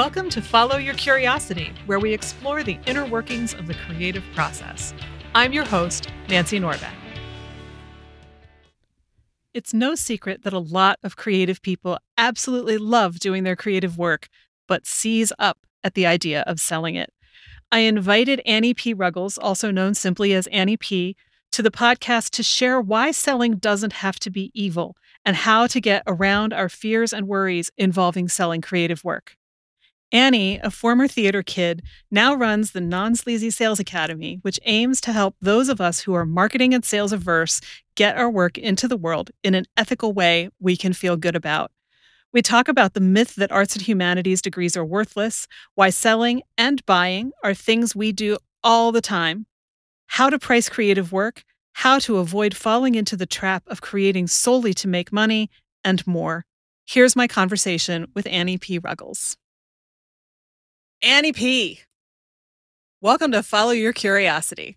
Welcome to Follow Your Curiosity, where we explore the inner workings of the creative process. I'm your host, Nancy Norbeck. It's no secret that a lot of creative people absolutely love doing their creative work, but seize up at the idea of selling it. I invited Annie P. Ruggles, also known simply as Annie P., to the podcast to share why selling doesn't have to be evil and how to get around our fears and worries involving selling creative work. Annie, a former theater kid, now runs the Non Sleazy Sales Academy, which aims to help those of us who are marketing and sales averse get our work into the world in an ethical way we can feel good about. We talk about the myth that arts and humanities degrees are worthless, why selling and buying are things we do all the time, how to price creative work, how to avoid falling into the trap of creating solely to make money, and more. Here's my conversation with Annie P. Ruggles. Annie P. Welcome to Follow Your Curiosity.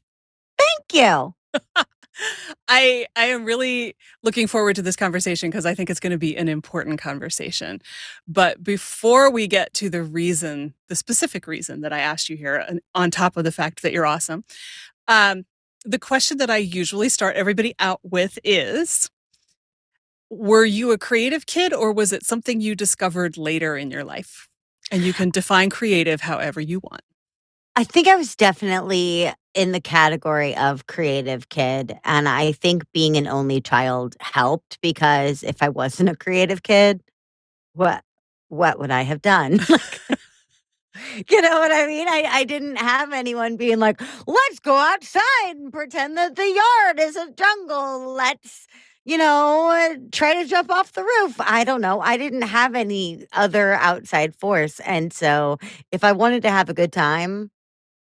Thank you. I I am really looking forward to this conversation because I think it's going to be an important conversation. But before we get to the reason, the specific reason that I asked you here, on top of the fact that you're awesome, um, the question that I usually start everybody out with is Were you a creative kid or was it something you discovered later in your life? And you can define creative however you want. I think I was definitely in the category of creative kid. And I think being an only child helped because if I wasn't a creative kid, what what would I have done? you know what I mean? I, I didn't have anyone being like, let's go outside and pretend that the yard is a jungle. Let's you know, try to jump off the roof. I don't know. I didn't have any other outside force. And so if I wanted to have a good time,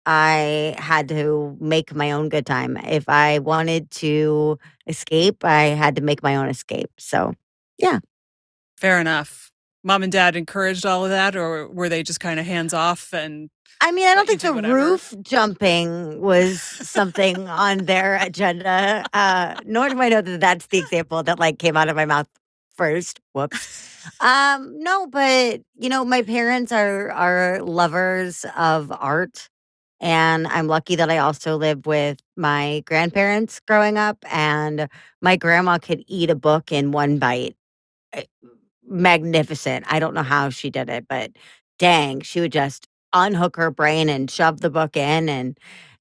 I had to make my own good time. If I wanted to escape, I had to make my own escape. So, yeah. Fair enough. Mom and dad encouraged all of that, or were they just kind of hands off and I mean, I don't think the whatever. roof jumping was something on their agenda. Uh, nor do I know that that's the example that like came out of my mouth first. Whoops. Um, no, but you know, my parents are are lovers of art. And I'm lucky that I also lived with my grandparents growing up, and my grandma could eat a book in one bite. Magnificent. I don't know how she did it, but dang, she would just unhook her brain and shove the book in and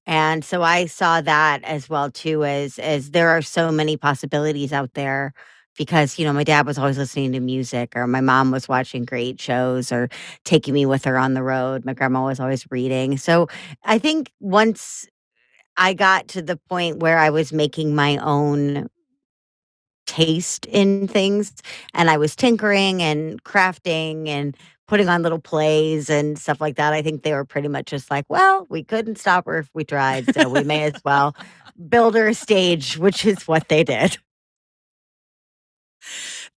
and so I saw that as well too as as there are so many possibilities out there because you know my dad was always listening to music or my mom was watching great shows or taking me with her on the road my grandma was always reading so i think once i got to the point where i was making my own taste in things and i was tinkering and crafting and putting on little plays and stuff like that. I think they were pretty much just like, well, we couldn't stop her if we tried, so we may as well build her a stage, which is what they did.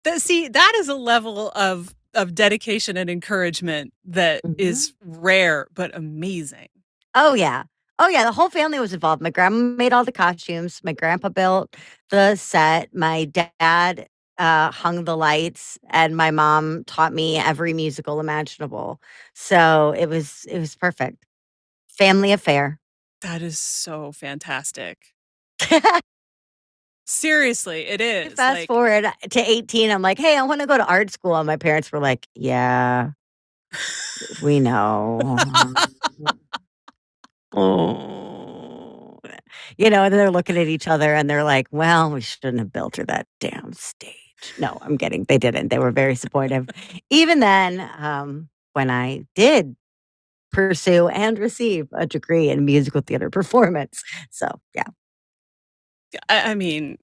The, see, that is a level of of dedication and encouragement that mm-hmm. is rare but amazing. Oh yeah. Oh yeah, the whole family was involved. My grandma made all the costumes. My grandpa built the set. My dad uh, hung the lights, and my mom taught me every musical imaginable. So it was it was perfect. Family affair. That is so fantastic. Seriously, it is. Fast like, forward to 18, I'm like, hey, I want to go to art school. And my parents were like, yeah, we know. oh. You know, and they're looking at each other and they're like, well, we shouldn't have built her that damn stage. No, I'm kidding. They didn't. They were very supportive. Even then, um, when I did pursue and receive a degree in musical theater performance. So, yeah. I, I mean,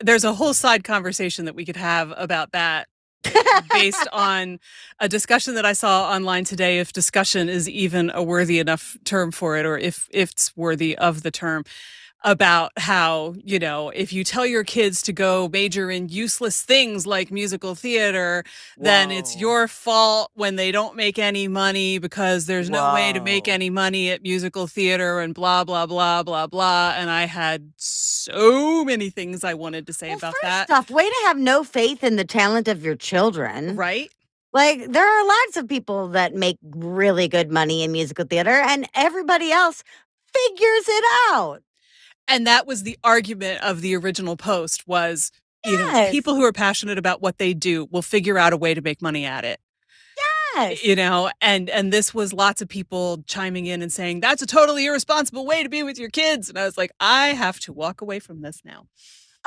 there's a whole side conversation that we could have about that based on a discussion that I saw online today if discussion is even a worthy enough term for it or if, if it's worthy of the term about how, you know, if you tell your kids to go major in useless things like musical theater, Whoa. then it's your fault when they don't make any money because there's no Whoa. way to make any money at musical theater and blah, blah, blah, blah, blah. And I had so many things I wanted to say well, about first that. Off, way to have no faith in the talent of your children. Right. Like there are lots of people that make really good money in musical theater and everybody else figures it out. And that was the argument of the original post was you know, people who are passionate about what they do will figure out a way to make money at it. Yes. You know, and and this was lots of people chiming in and saying that's a totally irresponsible way to be with your kids. And I was like, I have to walk away from this now.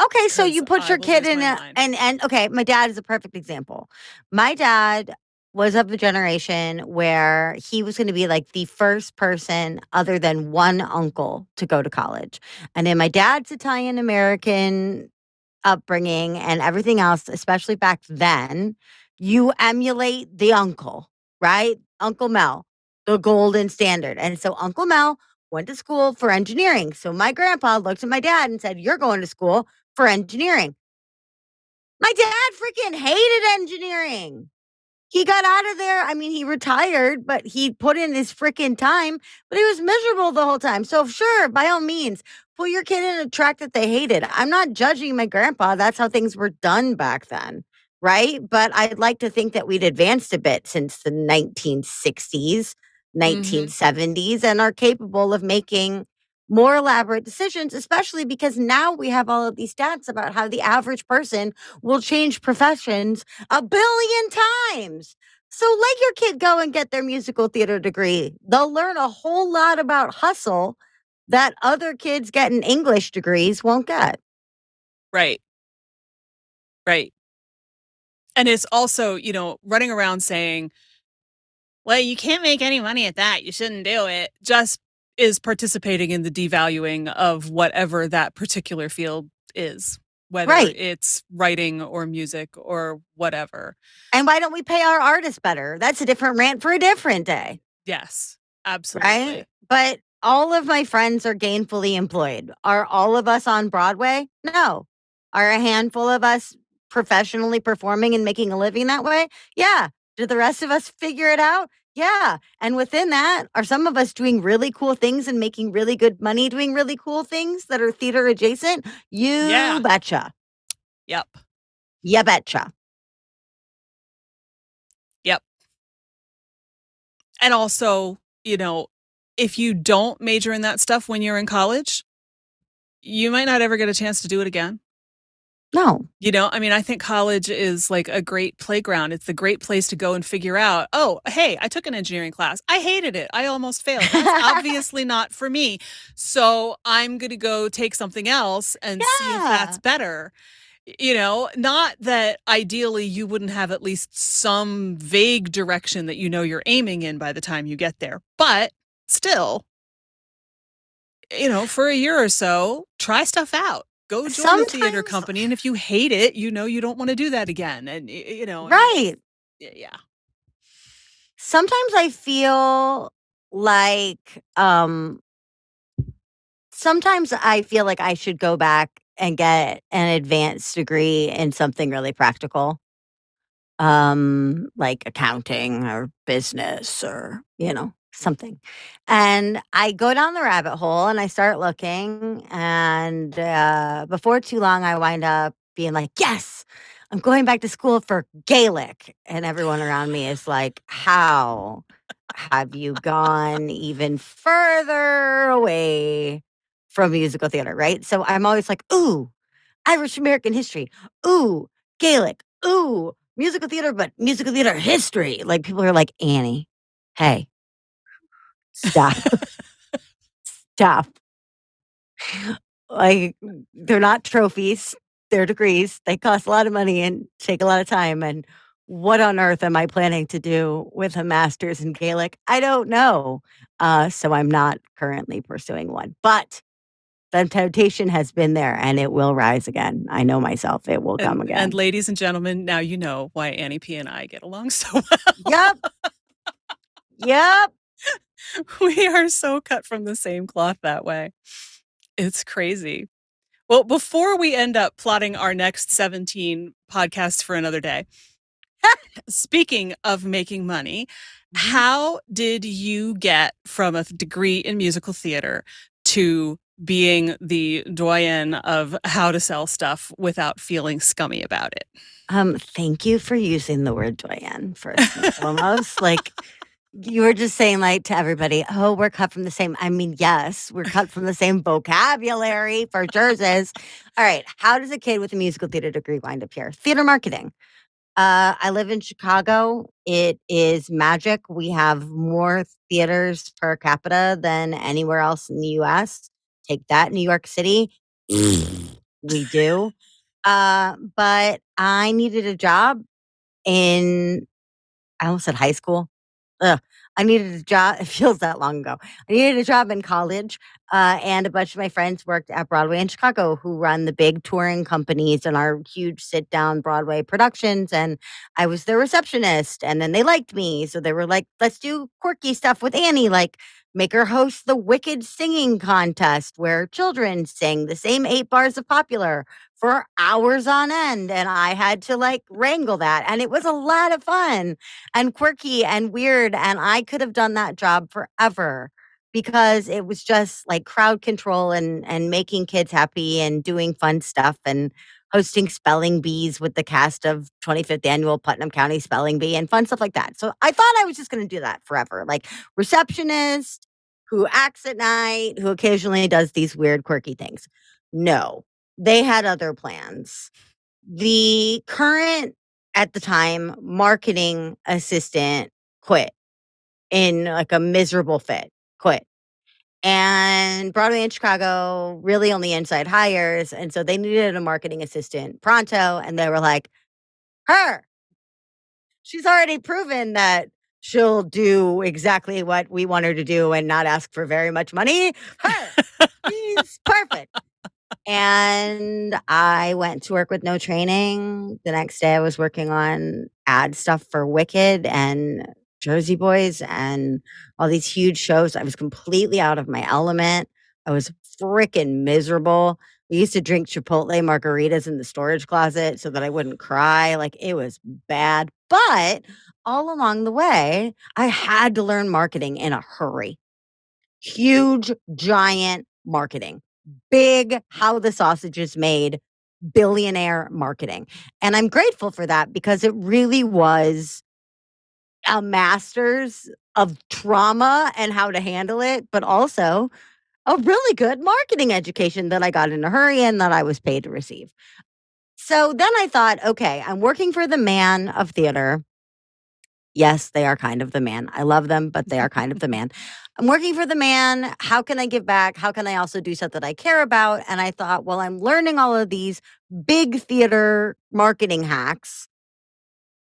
Okay, so you put your kid in a and and okay, my dad is a perfect example. My dad was of the generation where he was going to be like the first person other than one uncle to go to college. And in my dad's Italian American upbringing and everything else, especially back then, you emulate the uncle, right? Uncle Mel, the golden standard. And so Uncle Mel went to school for engineering. So my grandpa looked at my dad and said, You're going to school for engineering. My dad freaking hated engineering. He got out of there. I mean, he retired, but he put in his freaking time, but he was miserable the whole time. So, sure, by all means, put your kid in a track that they hated. I'm not judging my grandpa. That's how things were done back then. Right. But I'd like to think that we'd advanced a bit since the 1960s, 1970s, mm-hmm. and are capable of making more elaborate decisions, especially because now we have all of these stats about how the average person will change professions a billion times. So let your kid go and get their musical theater degree. They'll learn a whole lot about hustle that other kids getting English degrees won't get. Right. Right. And it's also, you know, running around saying, well, you can't make any money at that. You shouldn't do it. Just is participating in the devaluing of whatever that particular field is, whether right. it's writing or music or whatever. And why don't we pay our artists better? That's a different rant for a different day. Yes, absolutely. Right? But all of my friends are gainfully employed. Are all of us on Broadway? No. Are a handful of us professionally performing and making a living that way? Yeah. Do the rest of us figure it out? Yeah. And within that, are some of us doing really cool things and making really good money doing really cool things that are theater adjacent? You yeah. betcha. Yep. You betcha. Yep. And also, you know, if you don't major in that stuff when you're in college, you might not ever get a chance to do it again. No. You know, I mean, I think college is like a great playground. It's a great place to go and figure out, oh, hey, I took an engineering class. I hated it. I almost failed. That's obviously not for me. So I'm going to go take something else and yeah. see if that's better. You know, not that ideally you wouldn't have at least some vague direction that you know you're aiming in by the time you get there, but still, you know, for a year or so, try stuff out go join Sometimes, the theater company and if you hate it you know you don't want to do that again and you know right. yeah. Sometimes i feel like um sometimes i feel like i should go back and get an advanced degree in something really practical. Um like accounting or business or you know something. And I go down the rabbit hole and I start looking. And uh, before too long, I wind up being like, yes, I'm going back to school for Gaelic. And everyone around me is like, how have you gone even further away from musical theater? Right. So I'm always like, ooh, Irish American history. Ooh, Gaelic. Ooh, musical theater, but musical theater history. Like people are like, Annie, hey, Stop. Stop. Like they're not trophies, they're degrees. They cost a lot of money and take a lot of time. And what on earth am I planning to do with a master's in Gaelic? I don't know. Uh, so I'm not currently pursuing one. But the temptation has been there and it will rise again. I know myself, it will and, come again. And ladies and gentlemen, now you know why Annie P and I get along so well. Yep. yep. we are so cut from the same cloth that way. It's crazy. Well, before we end up plotting our next 17 podcasts for another day, speaking of making money, mm-hmm. how did you get from a degree in musical theater to being the doyen of how to sell stuff without feeling scummy about it. Um, thank you for using the word doyen first and foremost. like you were just saying like to everybody, oh, we're cut from the same. I mean, yes, we're cut from the same vocabulary for jerseys. All right. How does a kid with a musical theater degree wind up here? Theater marketing. Uh, I live in Chicago. It is magic. We have more theaters per capita than anywhere else in the US. Take that, New York City. we do. Uh, but I needed a job in, I almost said high school. Ugh. I needed a job. It feels that long ago. I needed a job in college, uh, and a bunch of my friends worked at Broadway in Chicago, who run the big touring companies and our huge sit down Broadway productions. And I was their receptionist, and then they liked me, so they were like, "Let's do quirky stuff with Annie, like." Make her host the Wicked Singing Contest, where children sing the same eight bars of popular for hours on end and I had to like wrangle that and it was a lot of fun and quirky and weird and I could have done that job forever because it was just like crowd control and and making kids happy and doing fun stuff and hosting spelling bees with the cast of 25th annual Putnam County Spelling Bee and fun stuff like that. So I thought I was just going to do that forever. Like receptionist who acts at night, who occasionally does these weird quirky things. No, they had other plans. The current, at the time, marketing assistant quit in like a miserable fit, quit. And Broadway in Chicago really only inside hires. And so they needed a marketing assistant pronto. And they were like, her. She's already proven that she'll do exactly what we want her to do and not ask for very much money. Her. She's perfect and I went to work with no training. The next day, I was working on ad stuff for Wicked and Jersey Boys and all these huge shows. I was completely out of my element. I was freaking miserable. We used to drink Chipotle margaritas in the storage closet so that I wouldn't cry. Like it was bad. But all along the way, I had to learn marketing in a hurry. Huge, giant marketing big how the sausage is made billionaire marketing. And I'm grateful for that because it really was a master's of trauma and how to handle it, but also a really good marketing education that I got in a hurry and that I was paid to receive. So then I thought, okay, I'm working for the man of theater. Yes, they are kind of the man. I love them, but they mm-hmm. are kind of the man. I'm working for the man. How can I give back? How can I also do stuff that I care about? And I thought, well, I'm learning all of these big theater marketing hacks.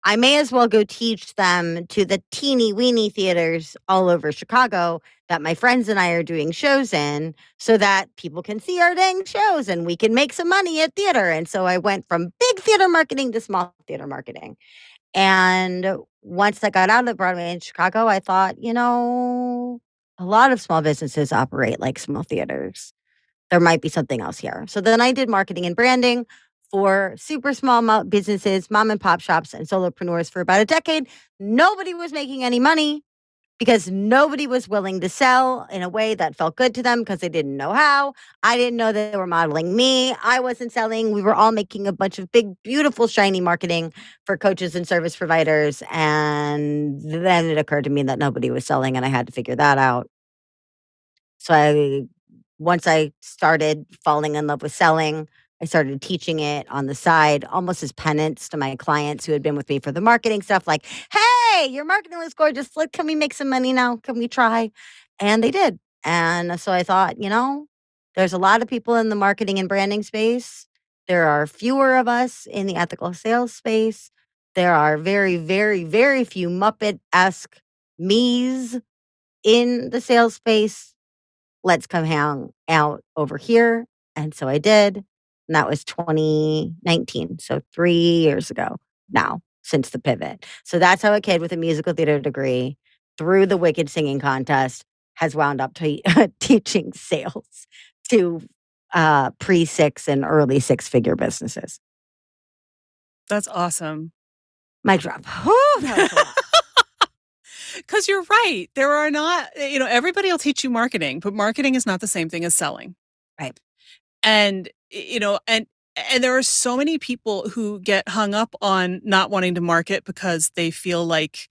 I may as well go teach them to the teeny weeny theaters all over Chicago that my friends and I are doing shows in so that people can see our dang shows and we can make some money at theater. And so I went from big theater marketing to small theater marketing. And once I got out of Broadway in Chicago, I thought, you know, a lot of small businesses operate like small theaters. There might be something else here. So then I did marketing and branding for super small businesses, mom and pop shops, and solopreneurs for about a decade. Nobody was making any money because nobody was willing to sell in a way that felt good to them because they didn't know how. I didn't know they were modeling me. I wasn't selling. We were all making a bunch of big, beautiful, shiny marketing for coaches and service providers. And then it occurred to me that nobody was selling and I had to figure that out. So I, once I started falling in love with selling, I started teaching it on the side, almost as penance to my clients who had been with me for the marketing stuff. Like, hey, your marketing was gorgeous. Like, can we make some money now? Can we try? And they did. And uh, so I thought, you know, there's a lot of people in the marketing and branding space. There are fewer of us in the ethical sales space. There are very, very, very few Muppet esque me's in the sales space. Let's come hang out over here. And so I did. And that was 2019. So three years ago now since the pivot. So that's how a kid with a musical theater degree through the Wicked Singing Contest has wound up teaching sales to uh, pre six and early six figure businesses. That's awesome. Mic drop. Because you're right. There are not, you know, everybody will teach you marketing, but marketing is not the same thing as selling. Right. And you know, and and there are so many people who get hung up on not wanting to market because they feel like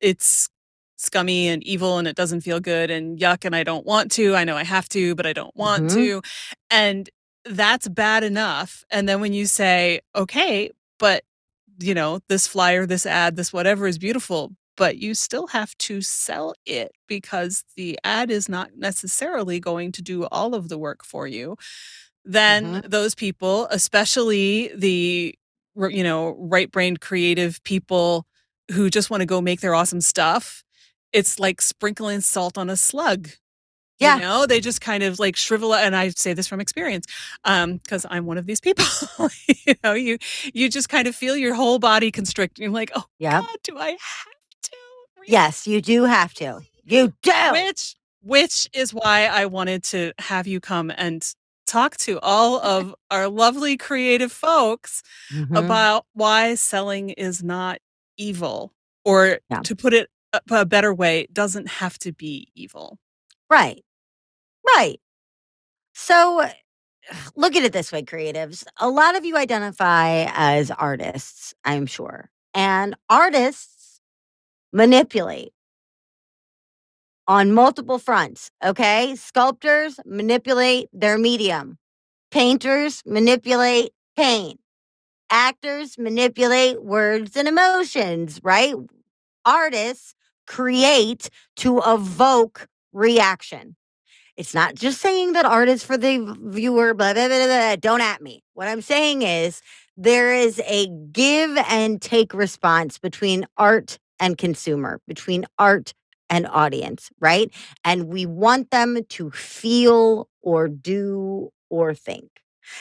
it's scummy and evil and it doesn't feel good and yuck and I don't want to. I know I have to, but I don't want Mhm. to. And that's bad enough. And then when you say, okay, but you know, this flyer, this ad, this whatever is beautiful, but you still have to sell it because the ad is not necessarily going to do all of the work for you. Then Mhm. those people, especially the you know, right-brained creative people who just want to go make their awesome stuff, it's like sprinkling salt on a slug. Yeah. You know, they just kind of like shrivel up and I say this from experience um because I'm one of these people. you know, you you just kind of feel your whole body constrict. You're like, "Oh yeah, do I have to?" Really? Yes, you do have to. You do. Which which is why I wanted to have you come and talk to all of our lovely creative folks Mhm. about why selling is not evil or Yeah. to put it a, a better way doesn't have to be evil. Right. Right. So look at it this way, creatives. A lot of you identify as artists, I'm sure. And artists manipulate on multiple fronts. Okay. Sculptors manipulate their medium, painters manipulate paint, actors manipulate words and emotions, right? Artists create to evoke reaction. It's not just saying that art is for the viewer, blah, blah, blah, blah, don't at me. What I'm saying is there is a give and take response between art and consumer, between art and audience, right? And we want them to feel or do or think.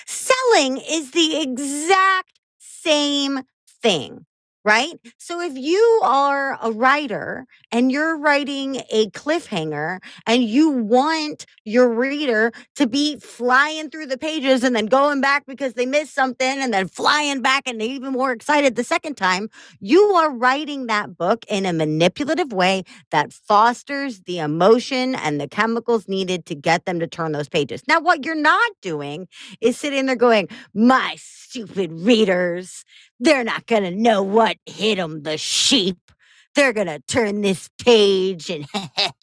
Selling is the exact same thing, right? So if you are a writer and you're writing a cliffhanger and you want your reader to be flying through the pages and then going back because they missed something and then flying back and even more excited the second time, you are writing that book in a manipulative way that fosters the emotion and the chemicals needed to get them to turn those pages. Now, what you're not doing is sitting there going, My stupid readers, they're not going to know what hit them, the sheep. They're going to turn this page and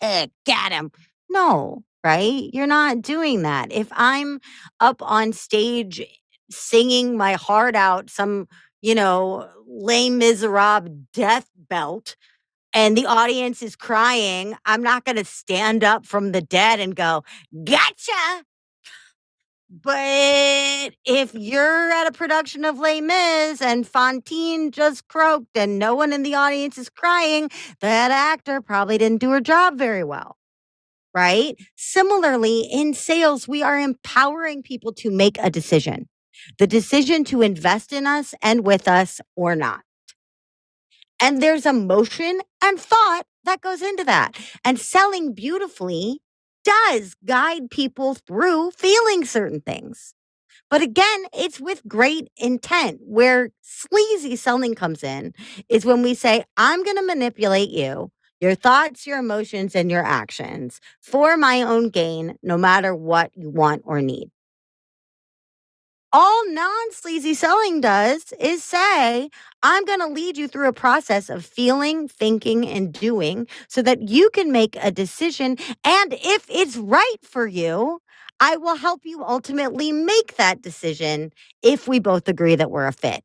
get them. No, right? You're not doing that. If I'm up on stage singing my heart out, some, you know, Les Miserables death belt, and the audience is crying, I'm not going to stand up from the dead and go, gotcha. But if you're at a production of Les Mis and Fantine just croaked and no one in the audience is crying, that actor probably didn't do her job very well. Right? Similarly, in sales, we are empowering people to make a decision the decision to invest in us and with us or not. And there's emotion and thought that goes into that. And selling beautifully does guide people through feeling certain things. But again, it's with great intent. Where sleazy selling comes in is when we say, I'm going to manipulate you, your thoughts, your emotions, and your actions for my own gain, no matter what you want or need. All non sleazy selling does is say, I'm going to lead you through a process of feeling, thinking, and doing so that you can make a decision. And if it's right for you, I will help you ultimately make that decision if we both agree that we're a fit.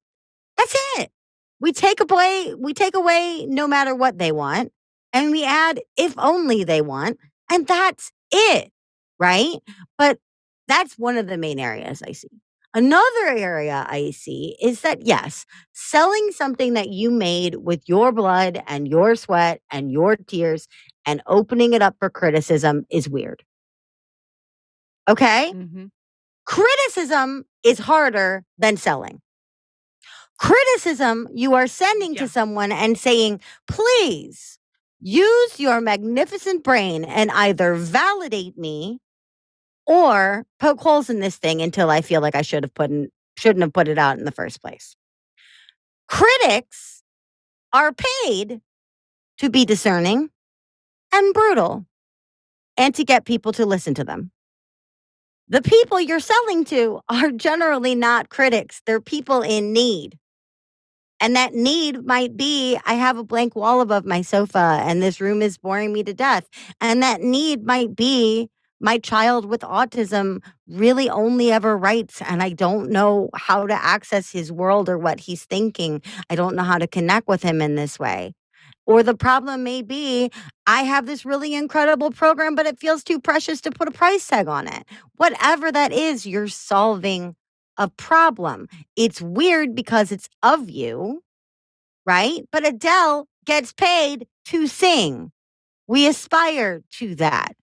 That's it. We take away, we take away no matter what they want, and we add if only they want, and that's it. Right. But that's one of the main areas I see. Another area I see is that, yes, selling something that you made with your blood and your sweat and your tears and opening it up for criticism is weird. Okay? Mhm. Criticism is harder than selling. Criticism, you are sending Yeah. to someone and saying, please use your magnificent brain and either validate me or poke holes in this thing until I feel like I should have put in, shouldn't have put it out in the first place. Critics are paid to be discerning and brutal and to get people to listen to them. the people you're selling to are generally not critics. They're people in need. And that need might be I have a blank wall above my sofa and this room is boring me to death. And that need might be my child with autism really only ever writes and I don't know how to access his world or what he's thinking. I don't know how to connect with him in this way. Or the problem may be I have this really incredible program, but it feels too precious to put a price tag on it. Whatever that is, you're solving a problem. It's weird because it's of you, right? But Adele gets paid to sing. We aspire to that.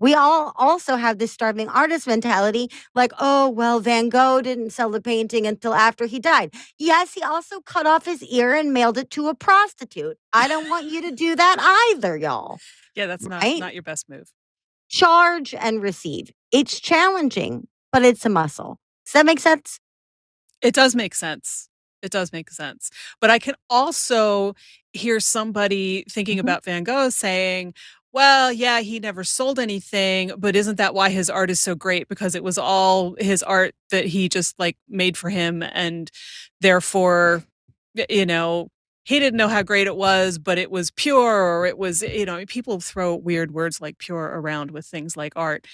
We all also have this starving artist mentality like, oh, well, Van Gogh didn't sell the painting until after he died. Yes, he also cut off his ear and mailed it to a prostitute. I don't want you to do that either, y'all. Yeah, that's not, right? not your best move. Charge and receive. It's challenging, but it's a muscle. Does that make sense? It does make sense. It does make sense. But I can also hear somebody thinking mm-hmm. about Van Gogh saying, well, yeah, he never sold anything, but isn't that why his art is so great? Because it was all his art that he just like made for him. And therefore, you know, he didn't know how great it was, but it was pure, or it was, you know, people throw weird words like pure around with things like art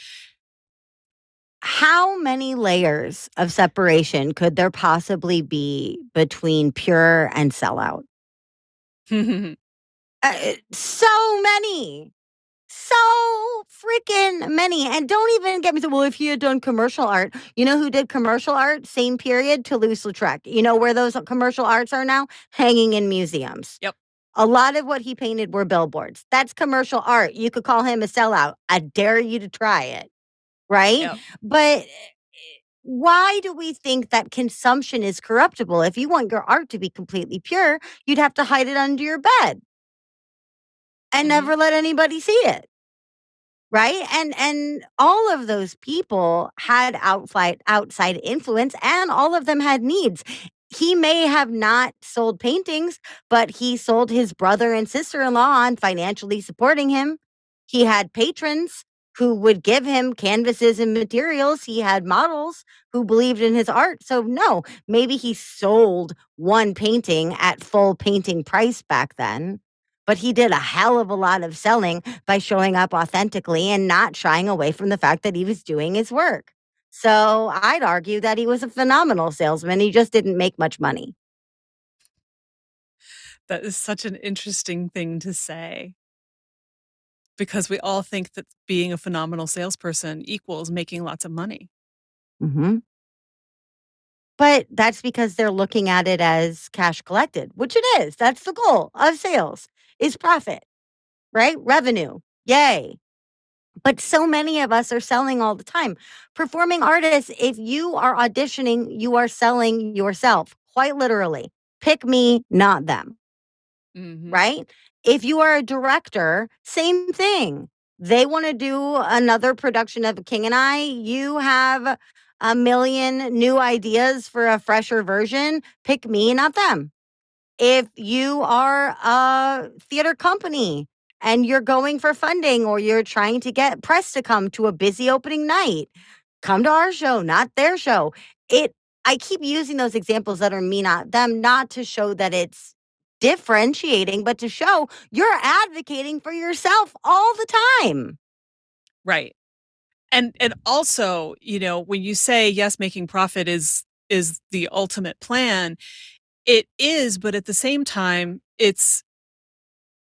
how many layers of separation could there possibly be between pure and sellout? uh, so many. So freaking many. And don't even get me to, well, if he had done commercial art, you know who did commercial art? Same period, Toulouse Lautrec. You know where those commercial arts are now? Hanging in museums. Yep. A lot of what he painted were billboards. That's commercial art. You could call him a sellout. I dare you to try it right? Yep. But why do we think that consumption is corruptible? If you want your art to be completely pure, you'd have to hide it under your bed and mm-hmm. never let anybody see it. Right? And and all of those people had outside outside influence and all of them had needs. He may have not sold paintings, but he sold his brother and sister-in-law on financially supporting him. He had patrons who would give him canvases and materials. He had models who believed in his art. So, no, maybe he sold one painting at full painting price back then, but he did a hell of a lot of selling by showing up authentically and not shying away from the fact that he was doing his work. So, I'd argue that he was a phenomenal salesman. He just didn't make much money. That is such an interesting thing to say because we all think that being a phenomenal salesperson equals making lots of money. hmm But that's because they're looking at it as cash collected, which it is. That's the goal of sales is profit, right? Revenue. Yay. But so many of us are selling all the time. Performing artists, if you are auditioning, you are selling yourself, quite literally. Pick me, not them. Mm-hmm. Right? If you are a director, same thing. They want to do another production of King and I. You have a million new ideas for a fresher version. Pick me, not them. If you are a theater company and you're going for funding or you're trying to get press to come to a busy opening night, come to our show, not their show. It I keep using those examples that are me, not them, not to show that it's differentiating, but to show you're advocating for yourself all the time. Right. And and also, you know, when you say yes, making profit is is the ultimate plan, it is, but at the same time, it's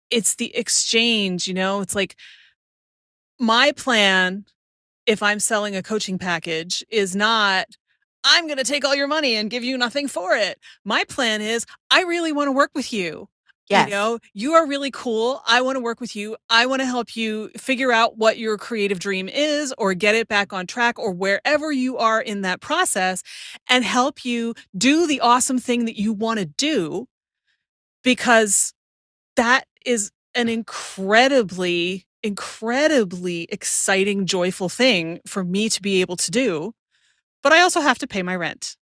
it's the exchange, you know, it's like my plan if I'm selling a coaching package is not I'm going to take all your money and give you nothing for it. My plan is I really want to work with you. Yes. You know, you are really cool. I want to work with you. I want to help you figure out what your creative dream is or get it back on track or wherever you are in that process and help you do the awesome thing that you want to do because that is an incredibly, incredibly exciting, joyful thing for me to be able to do but I also have to pay my rent.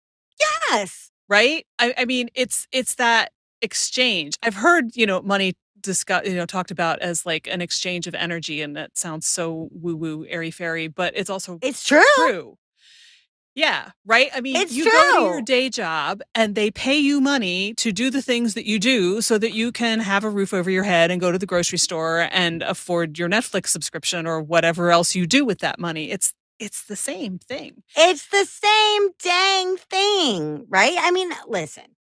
Yes. Right? I, I mean, it's it's that exchange. I've heard, you know, money discussed, you know, talked about as like an exchange of energy, and that sounds so woo woo, airy fairy, but it's also it's true. True. Yeah, right? I mean, It's you go to your day job and they pay you money to do the things that you do so that you can have a roof over your head and go to the grocery store and afford your Netflix subscription or whatever else you do with that money. It's it's the same thing. It's the same dang thing, right? I mean, listen,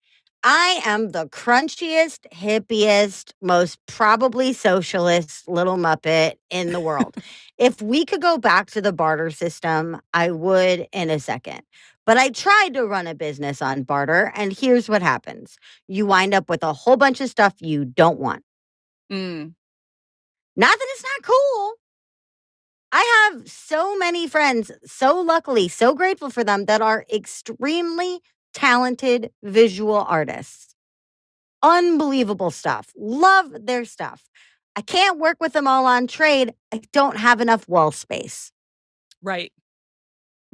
I am the crunchiest, hippiest, most probably socialist little muppet in the world. if we could go back to the barter system, I would in a second. But I tried to run a business on barter, and here's what happens you wind up with a whole bunch of stuff you don't want. Mm. Not that it's not cool. I have so many friends, so luckily, so grateful for them that are extremely talented visual artists. Unbelievable stuff. Love their stuff. I can't work with them all on trade. I don't have enough wall space. Right.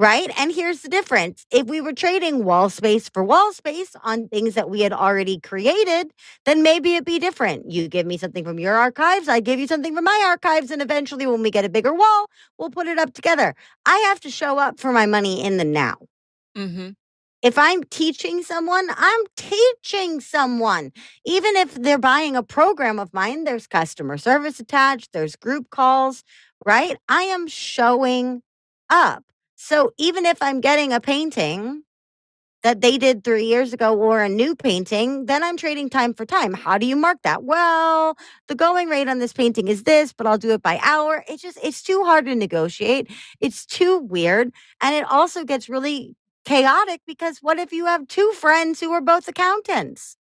Right. And here's the difference. If we were trading wall space for wall space on things that we had already created, then maybe it'd be different. You give me something from your archives, I give you something from my archives. And eventually, when we get a bigger wall, we'll put it up together. I have to show up for my money in the now. Mm-hmm. If I'm teaching someone, I'm teaching someone. Even if they're buying a program of mine, there's customer service attached, there's group calls, right? I am showing up. So even if I'm getting a painting that they did three years ago or a new painting, then I'm trading time for time. How do you mark that? Well, the going rate on this painting is this, but I'll do it by hour. It's just, it's too hard to negotiate. It's too weird. And it also gets really chaotic because what if you have two friends who are both accountants?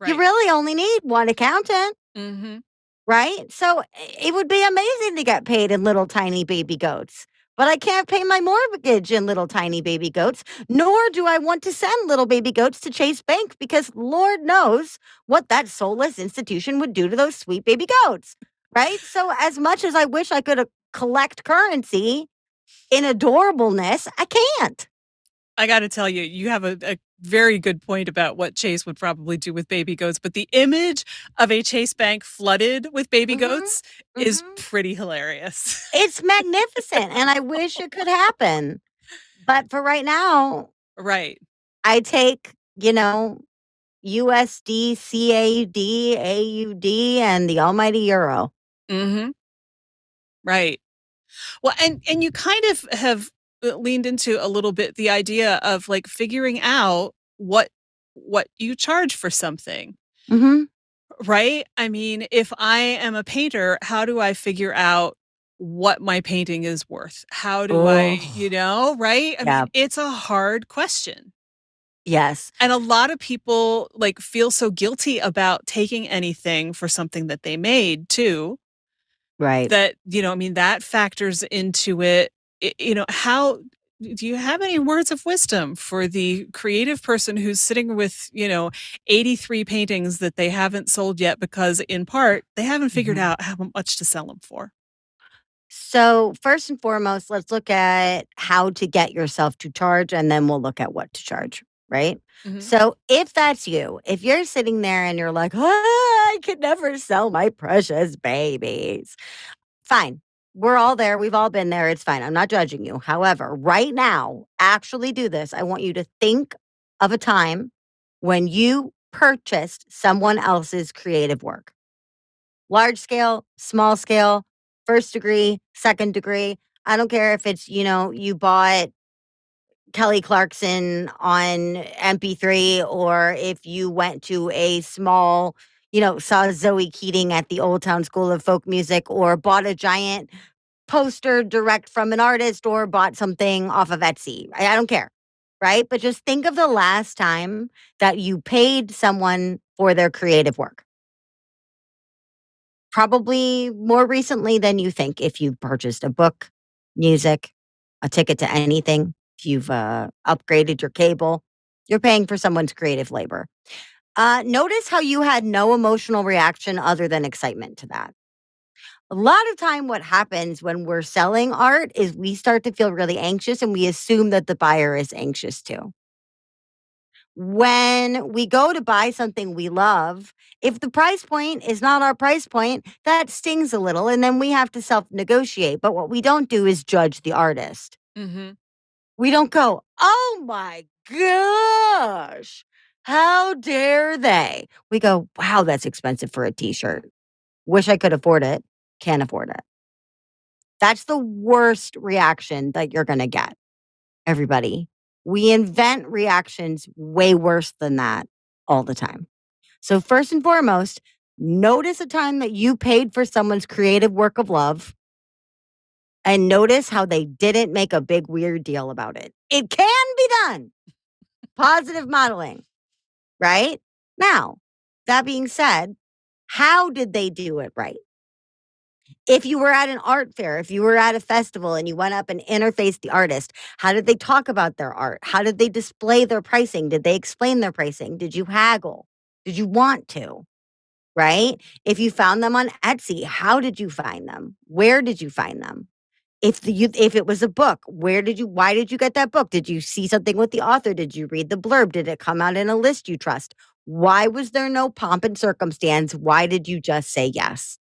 Right. You really only need one accountant, mm-hmm. right? So it would be amazing to get paid in little tiny baby goats but I can't pay my mortgage in little tiny baby goats, nor do I want to send little baby goats to Chase Bank because Lord knows what that soulless institution would do to those sweet baby goats. Right. So, as much as I wish I could collect currency in adorableness, I can't. I got to tell you, you have a, a, very good point about what Chase would probably do with baby goats, but the image of a Chase bank flooded with baby mm-hmm. goats mm-hmm. is pretty hilarious. It's magnificent, and I wish it could happen. But for right now, right. I take, you know, USD, CAD, AUD, and the almighty euro. Mhm. Right. Well, and and you kind of have leaned into a little bit the idea of like figuring out what what you charge for something. Mm-hmm. Right? I mean, if I am a painter, how do I figure out what my painting is worth? How do oh. I, you know, right? I yeah. mean, it's a hard question. Yes. And a lot of people like feel so guilty about taking anything for something that they made too. Right. That, you know, I mean, that factors into it you know, how do you have any words of wisdom for the creative person who's sitting with, you know, 83 paintings that they haven't sold yet because in part they haven't figured mm-hmm. out how much to sell them for? So, first and foremost, let's look at how to get yourself to charge and then we'll look at what to charge, right? Mm-hmm. So, if that's you, if you're sitting there and you're like, oh, I could never sell my precious babies, fine we're all there. We've all been there. It's fine. I'm not judging you. However, right now, actually do this. I want you to think of a time when you purchased someone else's creative work. Large scale, small scale, first degree, second degree. I don't care if it's, you know, you bought Kelly Clarkson on MP3 or if you went to a small you know, saw Zoe Keating at the Old Town School of Folk Music or bought a giant poster direct from an artist or bought something off of Etsy. I, I don't care. Right. But just think of the last time that you paid someone for their creative work. Probably more recently than you think if you've purchased a book, music, a ticket to anything, if you've uh, upgraded your cable, you're paying for someone's creative labor. Uh, notice how you had no emotional reaction other than excitement to that. A lot of time, what happens when we're selling art is we start to feel really anxious and we assume that the buyer is anxious too. When we go to buy something we love, if the price point is not our price point, that stings a little and then we have to self negotiate. But what we don't do is judge the artist. Mm-hmm. We don't go, oh my gosh, how dare they? We go, wow, that's expensive for a t shirt. Wish I could afford it. Can't afford it. That's the worst reaction that you're going to get, everybody. We invent reactions way worse than that all the time. So, first and foremost, notice a time that you paid for someone's creative work of love and notice how they didn't make a big weird deal about it. It can be done. Positive modeling, right? Now, that being said, how did they do it right? if you were at an art fair, if you were at a festival and you went up and interfaced the artist, how did they talk about their art? How did they display their pricing? Did they explain their pricing? Did you haggle? Did you want to? Right? If you found them on Etsy, how did you find them? Where did you find them? If the you, if it was a book, where did you why did you get that book? Did you see something with the author? Did you read the blurb? Did it come out in a list you trust? Why was there no pomp and circumstance? Why did you just say yes?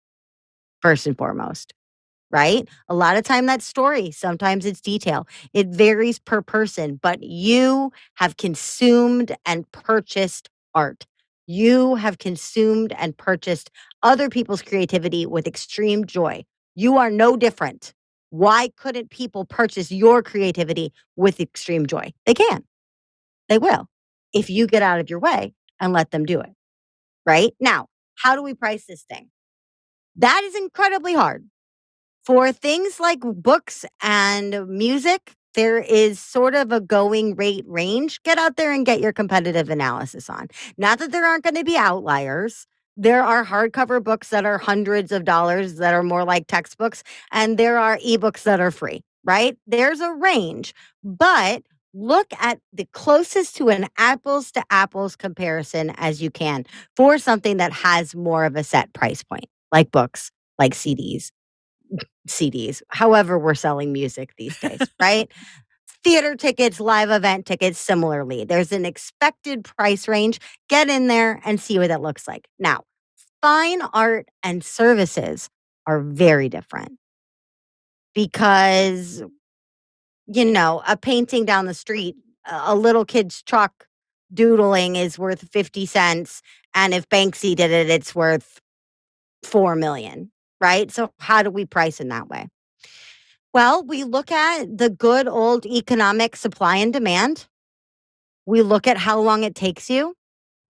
first and foremost right? A lot of time that's story, sometimes it's detail. It varies per person, but you have consumed and purchased art. You have consumed and purchased other people's creativity with extreme joy. You are no different. Why couldn't people purchase your creativity with extreme joy? They can. They will if you get out of your way and let them do it. Right? Now, how do we price this thing? That is incredibly hard. For things like books and music, there is sort of a going rate range. Get out there and get your competitive analysis on. Not that there aren't going to be outliers. There are hardcover books that are hundreds of dollars that are more like textbooks, and there are ebooks that are free, right? There's a range, but look at the closest to an apples to apples comparison as you can for something that has more of a set price point like books, like CDs, CDs, however, we're selling music these days, right? Theater tickets, live event tickets, similarly. There's an expected price range. Get in there and see what that looks like. Now, fine art and services are very different because, you know, a painting down the street, a little kid's truck doodling is worth 50 cents. And if Banksy did it, it's worth 4 million, right? So how do we price in that way? Well, we look at the good old economic supply and demand. We look at how long it takes you.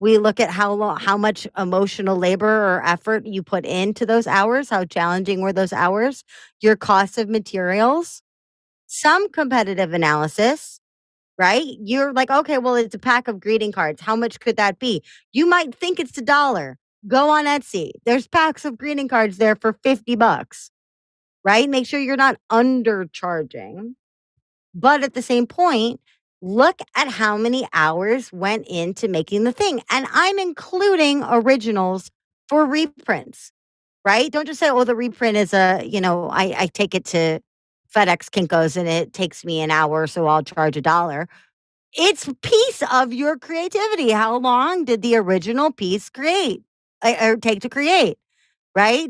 We look at how long, how much emotional labor or effort you put into those hours, how challenging were those hours, your cost of materials, some competitive analysis, right? You're like, okay, well, it's a pack of greeting cards. How much could that be? You might think it's a dollar. Go on Etsy. There's packs of greeting cards there for 50 bucks, right? Make sure you're not undercharging. But at the same point, look at how many hours went into making the thing. And I'm including originals for reprints, right? Don't just say, oh, the reprint is a, you know, I, I take it to FedEx Kinkos and it takes me an hour, so I'll charge a dollar. It's piece of your creativity. How long did the original piece create? Uh, or take to create, right?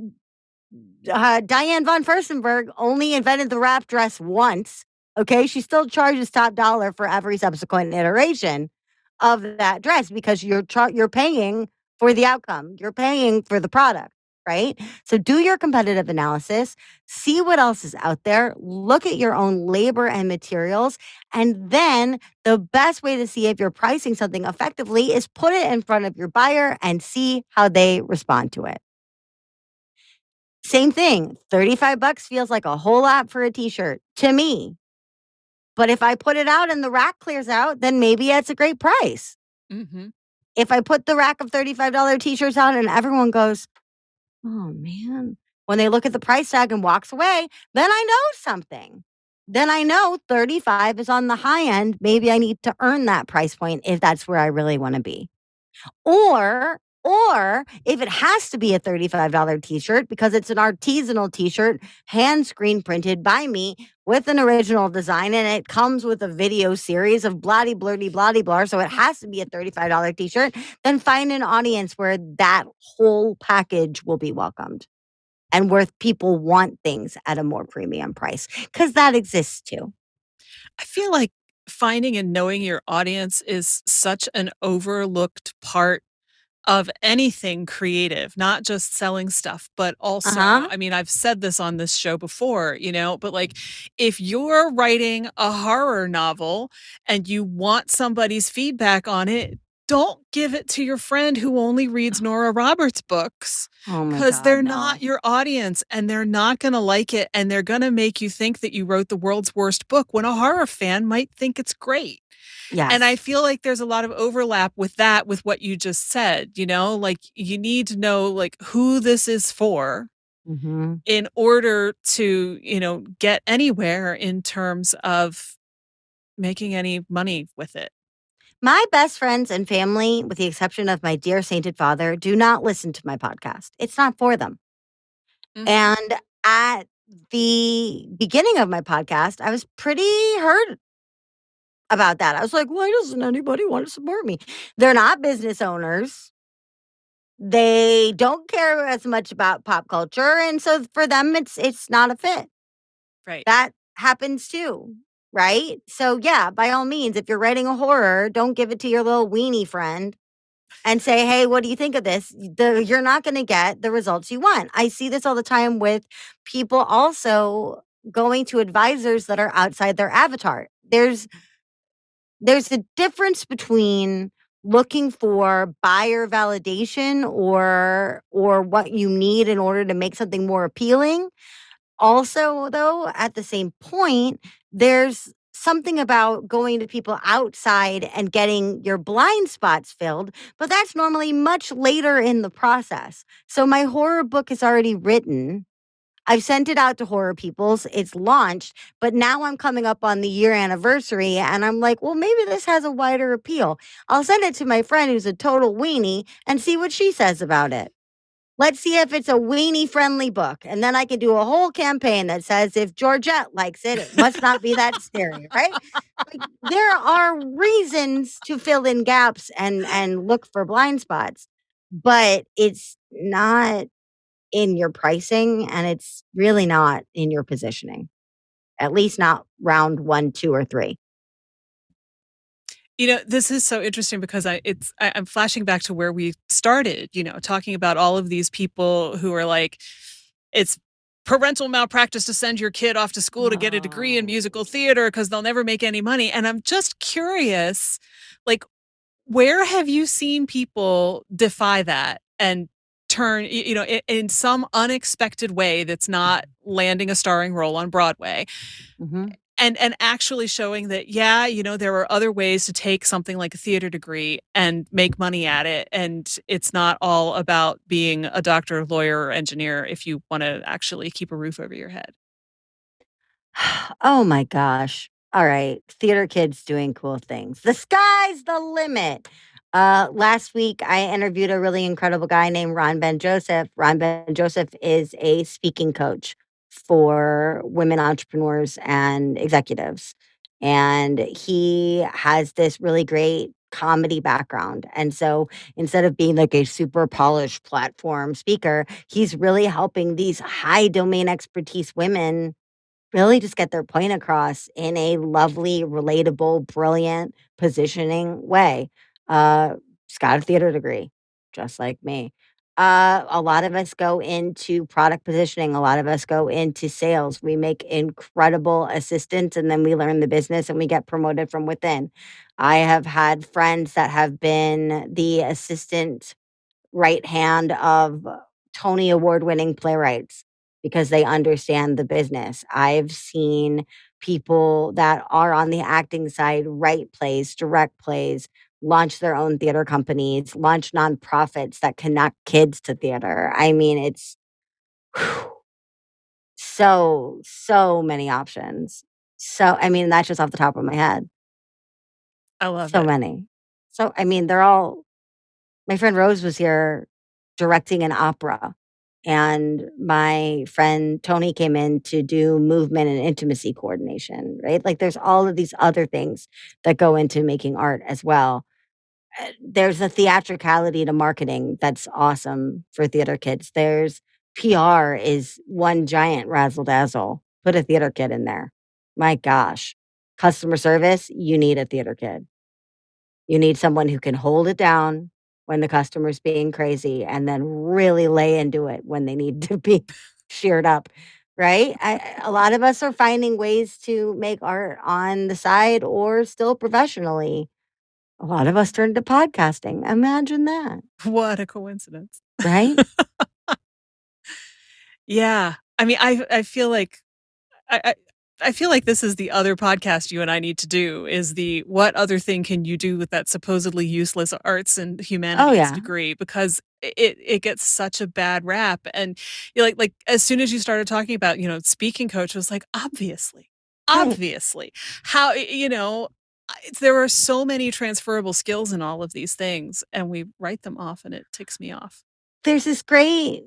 Uh, Diane von Furstenberg only invented the wrap dress once. Okay, she still charges top dollar for every subsequent iteration of that dress because you're char- you're paying for the outcome. You're paying for the product, right? So do your competitive analysis, see what else is out there, look at your own labor and materials, and then the best way to see if you're pricing something effectively is put it in front of your buyer and see how they respond to it. Same thing, 35 bucks feels like a whole lot for a t-shirt to me. But if I put it out and the rack clears out, then maybe it's a great price. Mm-hmm. If I put the rack of $35 t shirts out and everyone goes, oh man, when they look at the price tag and walks away, then I know something. Then I know 35 is on the high end. Maybe I need to earn that price point if that's where I really want to be. Or or if it has to be a $35 t shirt because it's an artisanal t shirt, hand screen printed by me with an original design, and it comes with a video series of bloody, blurdy, bloody, blar. So it has to be a $35 t shirt, then find an audience where that whole package will be welcomed and where people want things at a more premium price because that exists too. I feel like finding and knowing your audience is such an overlooked part of anything creative, not just selling stuff, but also, Uh-huh. I mean, I've said this on this show before, you know, but like if you're writing a horror novel and you want somebody's feedback on it, don't give it to your friend who only reads Nora Roberts books Oh because god, they're no. not your audience and they're not going to like it and they're going to make you think that you wrote the world's worst book when a horror fan might think it's great. Yes. And I feel like there's a lot of overlap with that with what you just said, you know? Like you need to know like who this is for Mhm. in order to, you know, get anywhere in terms of making any money with it. My best friends and family, with the exception of my dear sainted father, do not listen to my podcast. It's not for them. Mhm. And at the beginning of my podcast, I was pretty hurt about that. I was like, why doesn't anybody want to support me? They're not business owners. They don't care as much about pop culture. And so for them, it's it's not a fit. Right. That happens too. Right. So yeah, by all means, if you're writing a horror, don't give it to your little weenie friend and say, "Hey, what do you think of this?" The, you're not going to get the results you want. I see this all the time with people also going to advisors that are outside their avatar. There's there's a difference between looking for buyer validation or or what you need in order to make something more appealing. Also, though, at the same point, there's something about going to people outside and getting your blind spots filled, but that's normally much later in the process. So my horror book is already written. I've sent it out to horror peoples. It's launched, but now I'm coming up on the year anniversary and I'm like, well, maybe this has a wider appeal. I'll send it to my friend who's a total weenie and see what she says about it. Let's see if it's a weenie friendly book. And then I can do a whole campaign that says if Georgette likes it, it must not be that scary, right? Like, there are reasons to fill in gaps and and look for blind spots, but it's not in your pricing and it's really not in your positioning. At least not round 1, 2 or 3. You know, this is so interesting because I it's I, I'm flashing back to where we started, you know, talking about all of these people who are like, it's parental malpractice to send your kid off to school to get a degree in musical theater because they'll never make any money. And I'm just curious, like, where have you seen people defy that and turn, you know, in, some unexpected way that's not landing a starring role on Broadway? Mhm. and and actually showing that yeah you know there are other ways to take something like a theater degree and make money at it and it's not all about being a doctor lawyer or engineer if you want to actually keep a roof over your head Oh my gosh. All right. Theater kids doing cool things. The sky's the limit. Uh, last week, I interviewed a really incredible guy named Ron Ben Joseph. Ron Ben Joseph is a speaking coach for women entrepreneurs and executives. And he has this really great comedy background. And so instead of being like a super polished platform speaker, he's really helping these high domain expertise women really just get their point across in a lovely, relatable, brilliant positioning way. Uh, got a theater degree, just like me. Uh, a lot of us go into product positioning. A lot of us go into sales. We make incredible assistants and then we learn the business and we get promoted from within. I have had friends that have been the assistant right hand of Tony Award winning playwrights because they understand the business. I've seen people that are on the acting side write plays, direct plays, launch their own theater companies, launch nonprofits that connect kids to theater. I mean, it's so, so many options. So, I mean, that's just off the top of my head. i love So it many. So, I mean, they're all, my friend Rose was here directing an opera. And my friend Tony came in to do movement and intimacy coordination, right? Like there's all of these other things that go into making art as well. Uh, There's a theatricality to marketing that's awesome for theater kids. There's PR is one giant razzle dazzle. Put a theater kid in there. My gosh. customer service, you need a theater kid. You need someone who can hold it down when the customer's being crazy and then really lay into it when they need to be sheared up, right? I, a lot of us are finding ways to make art on the side or still professionally. A lot of us turned to podcasting. Imagine that. What a coincidence. Right? yeah. I mean, I I feel like I, I I feel like this is the other podcast you and I need to do is the what other thing can you do with that supposedly useless arts and Oh, humanities yeah. degree because it it gets such a bad rap and you're like like as soon as you started talking about, you know, speaking coach I was like obviously. Obviously. How you know, there are so many transferable skills in all of these things and we write them off and it ticks me off. There's this great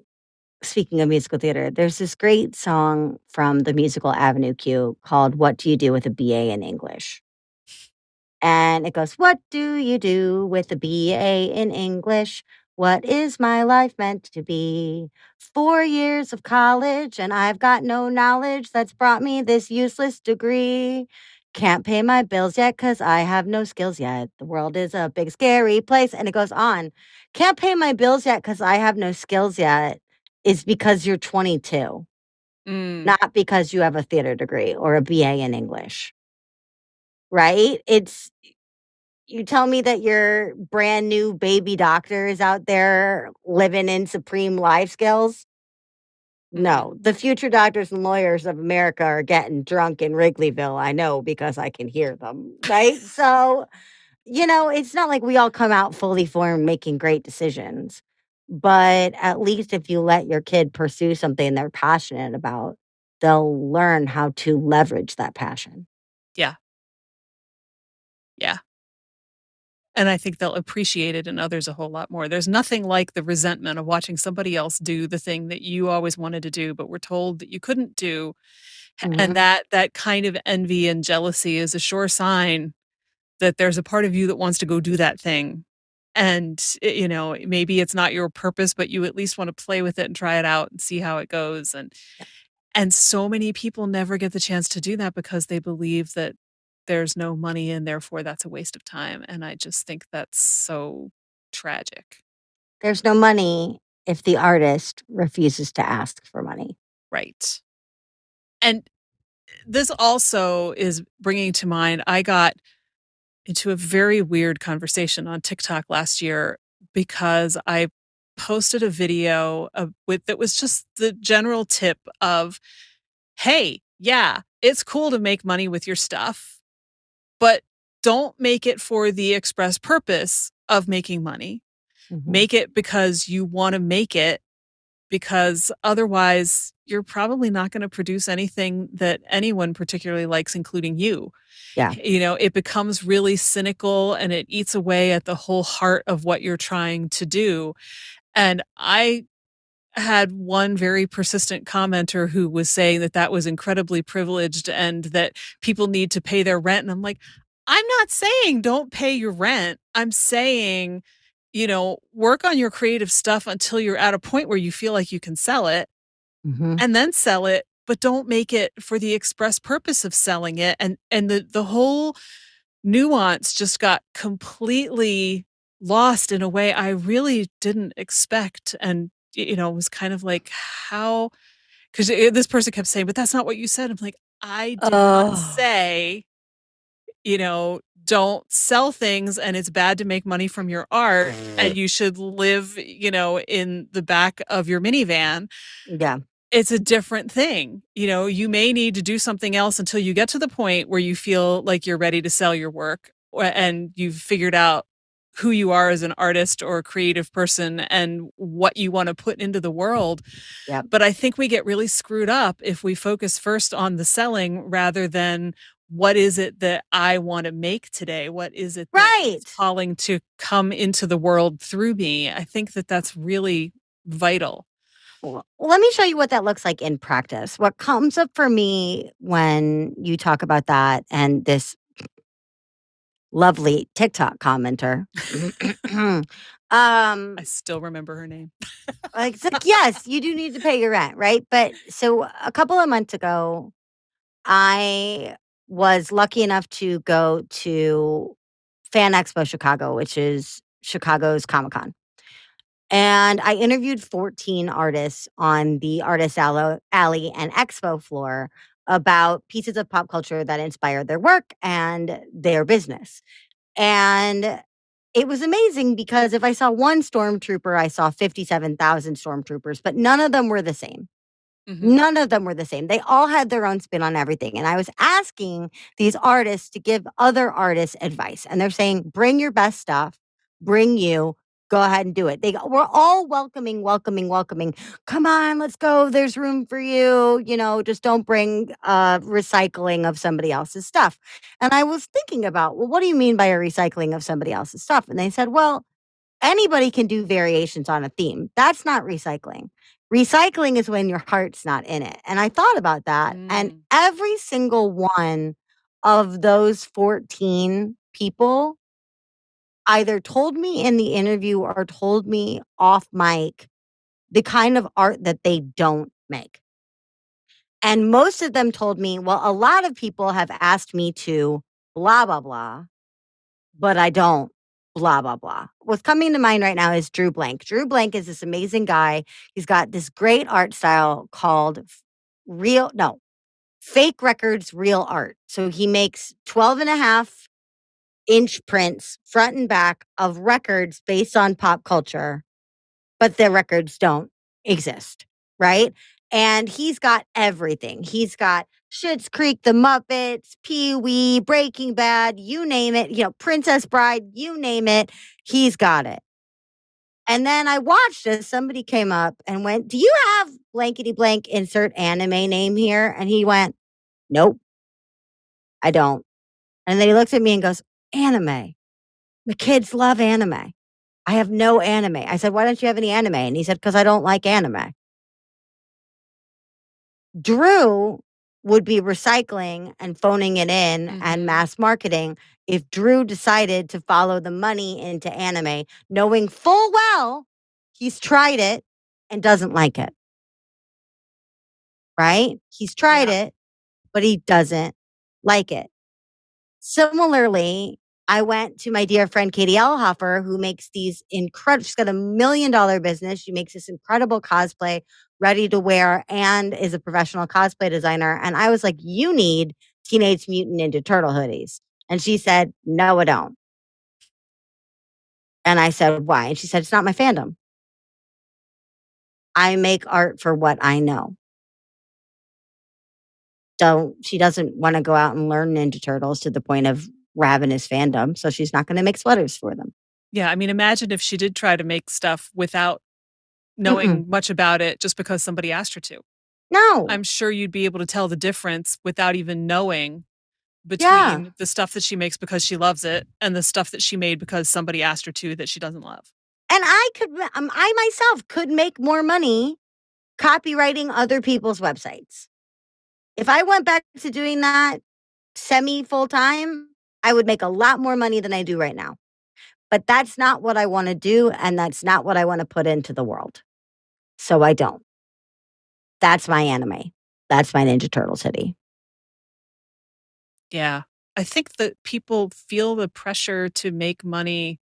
speaking of musical theater, there's this great song from the musical Avenue Q called What Do You Do with a BA in English? And it goes, What do you do with a BA in English? What is my life meant to be? Four years of college, and I've got no knowledge that's brought me this useless degree. Can't pay my bills yet because I have no skills yet. The world is a big, scary place. And it goes on. Can't pay my bills yet because I have no skills yet is because you're 22, Mm. not because you have a theater degree or a BA in English. Right? It's you tell me that your brand new baby doctor is out there living in supreme life skills. Mm-hmm. No, the future doctors and lawyers of America are getting drunk in Wrigleyville. I know because I can hear them. Right. so, you know, it's not like we all come out fully formed making great decisions. But at least if you let your kid pursue something they're passionate about, they'll learn how to leverage that passion. Yeah. Yeah. And I think they'll appreciate it in others a whole lot more. There's nothing like the resentment of watching somebody else do the thing that you always wanted to do, but were told that you couldn't do. Mhm. And that that kind of envy and jealousy is a sure sign that there's a part of you that wants to go do that thing. And it- you know, maybe it's not your purpose, but you at least want to play with it and try it out and see how it goes. And and so many people never get the chance to do that because they believe that there's no money and therefore that's a waste of time. And I just think that's so tragic. There's no money if the artist refuses to ask for money. Right. And eh, this also is bringing to mind I got into a very weird conversation on TikTok last year because I posted a video of, with that was just the general tip of hey, yeah, it's cool to make money with your stuff, but don't make it for the express purpose of making money. Mhm. Make it because you want to make it because otherwise you're probably not going to produce anything that anyone particularly likes including you. Yeah. You know, it becomes really cynical and it eats away at the whole heart of what you're trying to do. And I had one very persistent commenter who was saying that that was incredibly privileged and that people need to pay their rent and I'm like I'm not saying don't pay your rent. I'm saying you know, work on your creative stuff until you're at a point where you feel like you can sell it Mhm. and then sell it, but don't make it for the express purpose of selling it. And and the the whole nuance just got completely lost in a way I really didn't expect. And you know, it was kind of like how because this person kept saying, but that's not what you said. I'm like, I did not Oh. say, you know, don't sell things and it's bad to make money from your art and you should live, you know, in the back of your minivan Yeah. it's a different thing. You know, you may need to do something else until you get to the point where you feel like you're ready to sell your work and you've figured out who you are as an artist or a creative person and what you want to put into the world. Yep. But I think we get really screwed up if we focus first on the selling rather than what is it that I want to make today? What is it Right. calling to come into the world through me? I think that that's really vital. Well, let me show you what that looks like in practice. What comes up for me when you talk about that and this lovely TikTok commenter. um, I still remember her name. like, like, yes, you do need to pay your rent, right? But so a couple of months ago, I was lucky enough to go to Fan Expo Chicago, which is Chicago's Comic Con. And I interviewed 14 artists on the Artist Alley and Expo floor about pieces of pop culture that inspired their work and their business. And it was amazing because if I saw one stormtrooper, I saw 57,000 stormtroopers, but none of them were the same. Mm-hmm. None of them were the same. They all had their own spin on everything. And I was asking these artists to give other artists advice. And they're saying, bring your best stuff, bring you, go ahead and do it. They we're all welcoming, welcoming, welcoming. Come on, let's go. There's room for you. You know, just don't bring uh recycling of somebody else's stuff. And I was thinking about, well, what do you mean by a recycling of somebody else's stuff? And they said, well, anybody can do variations on a theme. That's not recycling. Recycling is when your heart's not in it. And I thought about that. Mm. And every single one of those 14 people either told me in the interview or told me off mic the kind of art that they don't make. And most of them told me, well, a lot of people have asked me to blah, blah, blah, but I don't blah, blah, blah. What's coming to mind right now is Drew Blank. Drew Blank is this amazing guy. He's got this great art style called real, no, fake records, real art. So he makes 12 and a half inch prints front and back of records based on pop culture, but the records don't exist, right? And he's got everything. He's got Schitt's Creek, The Muppets, Pee Wee, Breaking Bad, you name it, you know, Princess Bride, you name it, he's got it. And then I watched as somebody came up and went, Do you have blankety blank insert anime name here? And he went, Nope, I don't. And then he looks at me and goes, anime. The kids love anime. I have no anime. I said, why don't you have any anime? And he said, because I don't like anime. Drew would be recycling and phoning it in mm-hmm. and mass marketing if Drew decided to follow the money into anime, knowing full well he's tried it and doesn't like it. Right? He's tried yeah. it, but he doesn't like it. Similarly, I went to my dear friend Katie Elhofer, who makes these incredible, she's got a million dollar business. She makes this incredible cosplay, ready to wear, and is a professional cosplay designer. And I was like, You need Teenage Mutant Ninja Turtle hoodies. And she said, No, I don't. And I said, Why? And she said, It's not my fandom. I make art for what I know don't she doesn't want to go out and learn Ninja Turtles to the point of ravenous fandom, so she's not going to make sweaters for them. Yeah, I mean, imagine if she did try to make stuff without knowing Mm-mm. much about it just because somebody asked her to. No. I'm sure you'd be able to tell the difference without even knowing between yeah. the stuff that she makes because she loves it and the stuff that she made because somebody asked her to that she doesn't love. And I could, um, I myself could make more money copywriting other people's websites. If I went back to doing that semi full time, I would make a lot more money than I do right now. But that's not what I want to do. And that's not what I want to put into the world. So I don't. That's my anime. That's my Ninja Turtle City. Yeah. I think that people feel the pressure to make money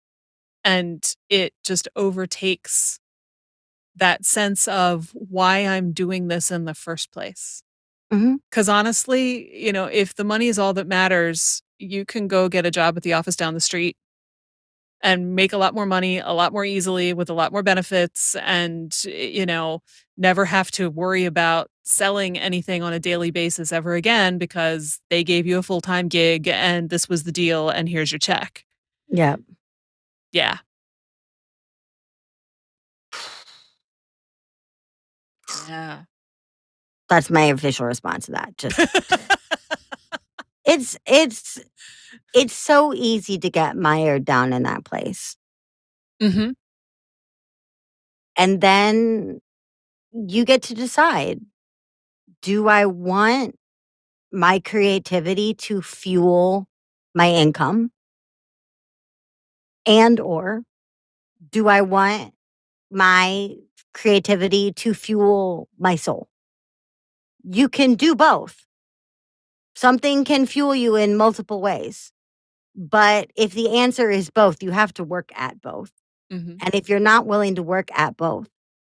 and it just overtakes that sense of why I'm doing this in the first place. Because mm-hmm. honestly, you know, if the money is all that matters, you can go get a job at the office down the street and make a lot more money a lot more easily with a lot more benefits and you know never have to worry about selling anything on a daily basis ever again because they gave you a full-time gig and this was the deal and here's your check. Yeah. Yeah. Yeah. That's my official response to that. Just it's it's it's so easy to get mired down in that place. Mm-hmm. And then you get to decide do I want my creativity to fuel my income? And or do I want my creativity to fuel my soul? You can do both. Something can fuel you in multiple ways. But if the answer is both, you have to work at both. Mhm. And if you're not willing to work at both,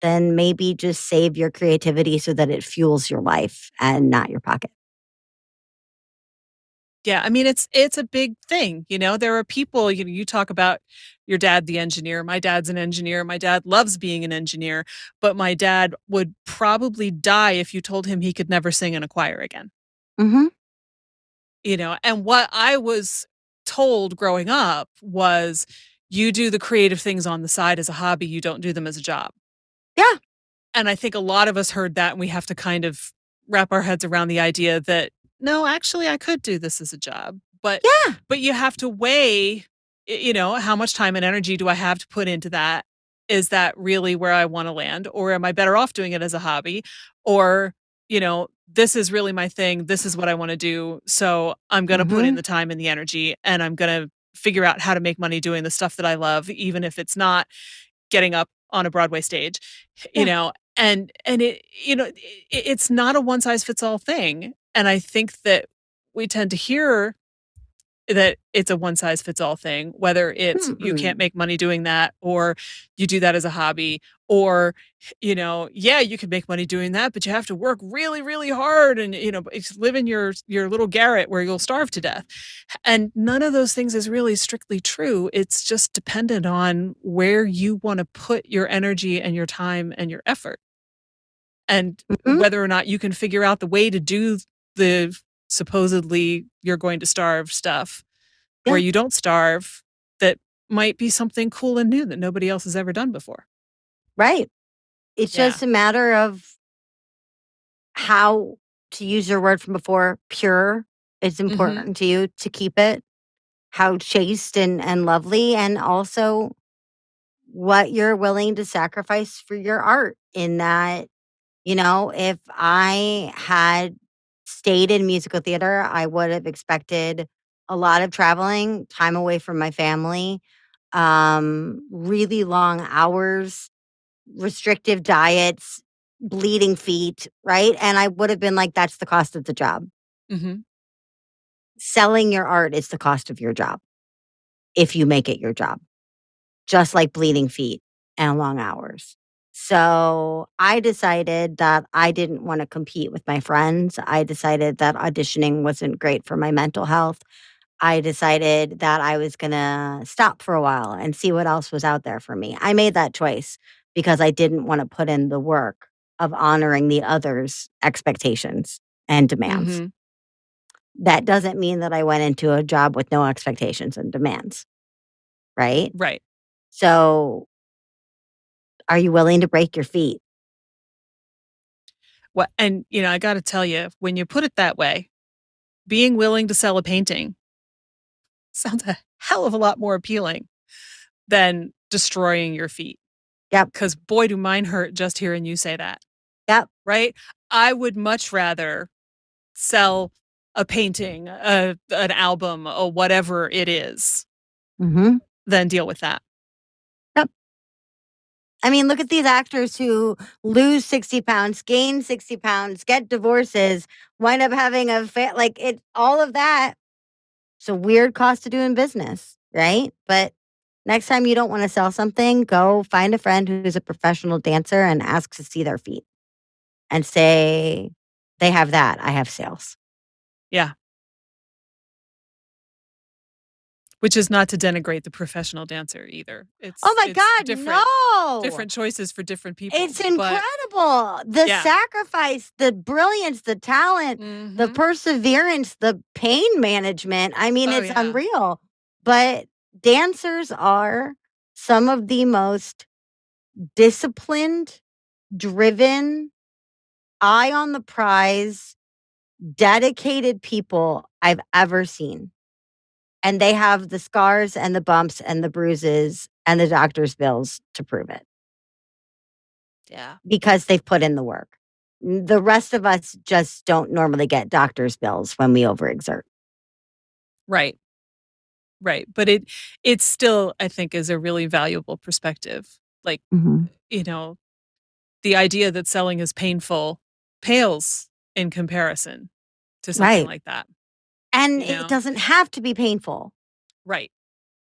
then maybe just save your creativity so that it fuels your life and not your pocket. Yeah, I mean it's it's a big thing, you know. There are people, you know, you talk about your dad the engineer. My dad's an engineer. My dad loves being an engineer, but my dad would probably die if you told him he could never sing in a choir again. Mhm. You know, and what I was told growing up was you do the creative things on the side as a hobby, you don't do them as a job. Yeah. And I think a lot of us heard that and we have to kind of wrap our heads around the idea that no, actually I could do this as a job. But Yeah. but you have to weigh you know, how much time and energy do I have to put into that? Is that really where I want to land or am I better off doing it as a hobby or you know, this is really my thing. This is what I want to do. So I'm going to put in Mhm. the time and the energy and I'm going to figure out how to make money doing the stuff that I love, even if it's not getting up on a Broadway stage, Yeah. you know, and, and it, you know, it, it's not a one size fits all thing. And I think that we tend to hear that it's a one size fits all thing, whether it's you Mm-mm. can't make money doing that or you do that as a hobby or you know, yeah, you can make money doing that, but you have to work really really hard and you know, it's live in your your little garret where you'll starve to death. And none of those things is really strictly true. It's just dependent on where you want to put your energy and your time and your effort. And Mhm. whether or not you can figure out the way to do the supposedly you're going to starve stuff where you don't starve that might be something cool and new that nobody else has ever done before. Right. It's Yeah. just a matter of how to use your word from before, pure is Mhm. important to you to keep it, how chaste and, and lovely, and also what you're willing to sacrifice for your art. In that, you know, if I had stayed in musical theater, I would have expected a lot of traveling, time away from my family, um, really long hours, restrictive diets, bleeding feet, right? And I would have been like, that's the cost of the job. Mhm. Selling your art is the cost of your job if you make it your job, just like bleeding feet and long hours. So I decided that I didn't want to compete with my friends. I decided that auditioning wasn't great for my mental health. I decided that I was going to stop for a while and see what else was out there for me. I made that choice because I didn't want to put in the work of honoring the others' expectations and demands. Mhm. That doesn't mean that I went into a job with no expectations and demands, right? Right. So, are you willing to break your feet? What and you know, I got to tell you, when you put it that way, being willing to sell a painting sounds a hell of a lot more appealing than destroying your feet. Yep. Cuz boy do mine hurt just hearing you say that. Yep. Right? I would much rather sell a painting, a, an album, or whatever it is Mm-hmm. than deal with that. I mean, look at these actors who lose 60 pounds, gain 60 pounds, get divorces, wind up having a fa- like it all of that. It's a weird cost to doing business, right? But next time you don't want to sell something, go find a friend who's a professional dancer and ask to see their feet and say, they have that. I have sales. Which is not to denigrate the professional dancer either. It's Oh my it's God, different, no. different choices for different people. It's but- incredible. The Yeah. sacrifice, the brilliance, the talent, the Mhm. perseverance, the pain management. I mean, Oh, it's yeah. unreal. But dancers are some of the most disciplined, driven, eye on the prize, dedicated people I've ever seen. And they have the scars and the bumps and the bruises and the doctor's bills to prove it yeah. because they've put in the work. The rest of us just don't normally get doctor's bills when we overexert. Right. Right. But it it still, I think, is a really valuable perspective. Like, mm-hmm. you know, the idea that selling is painful pales in comparison to something right. like that. And you know? it doesn't have to be painful. Right.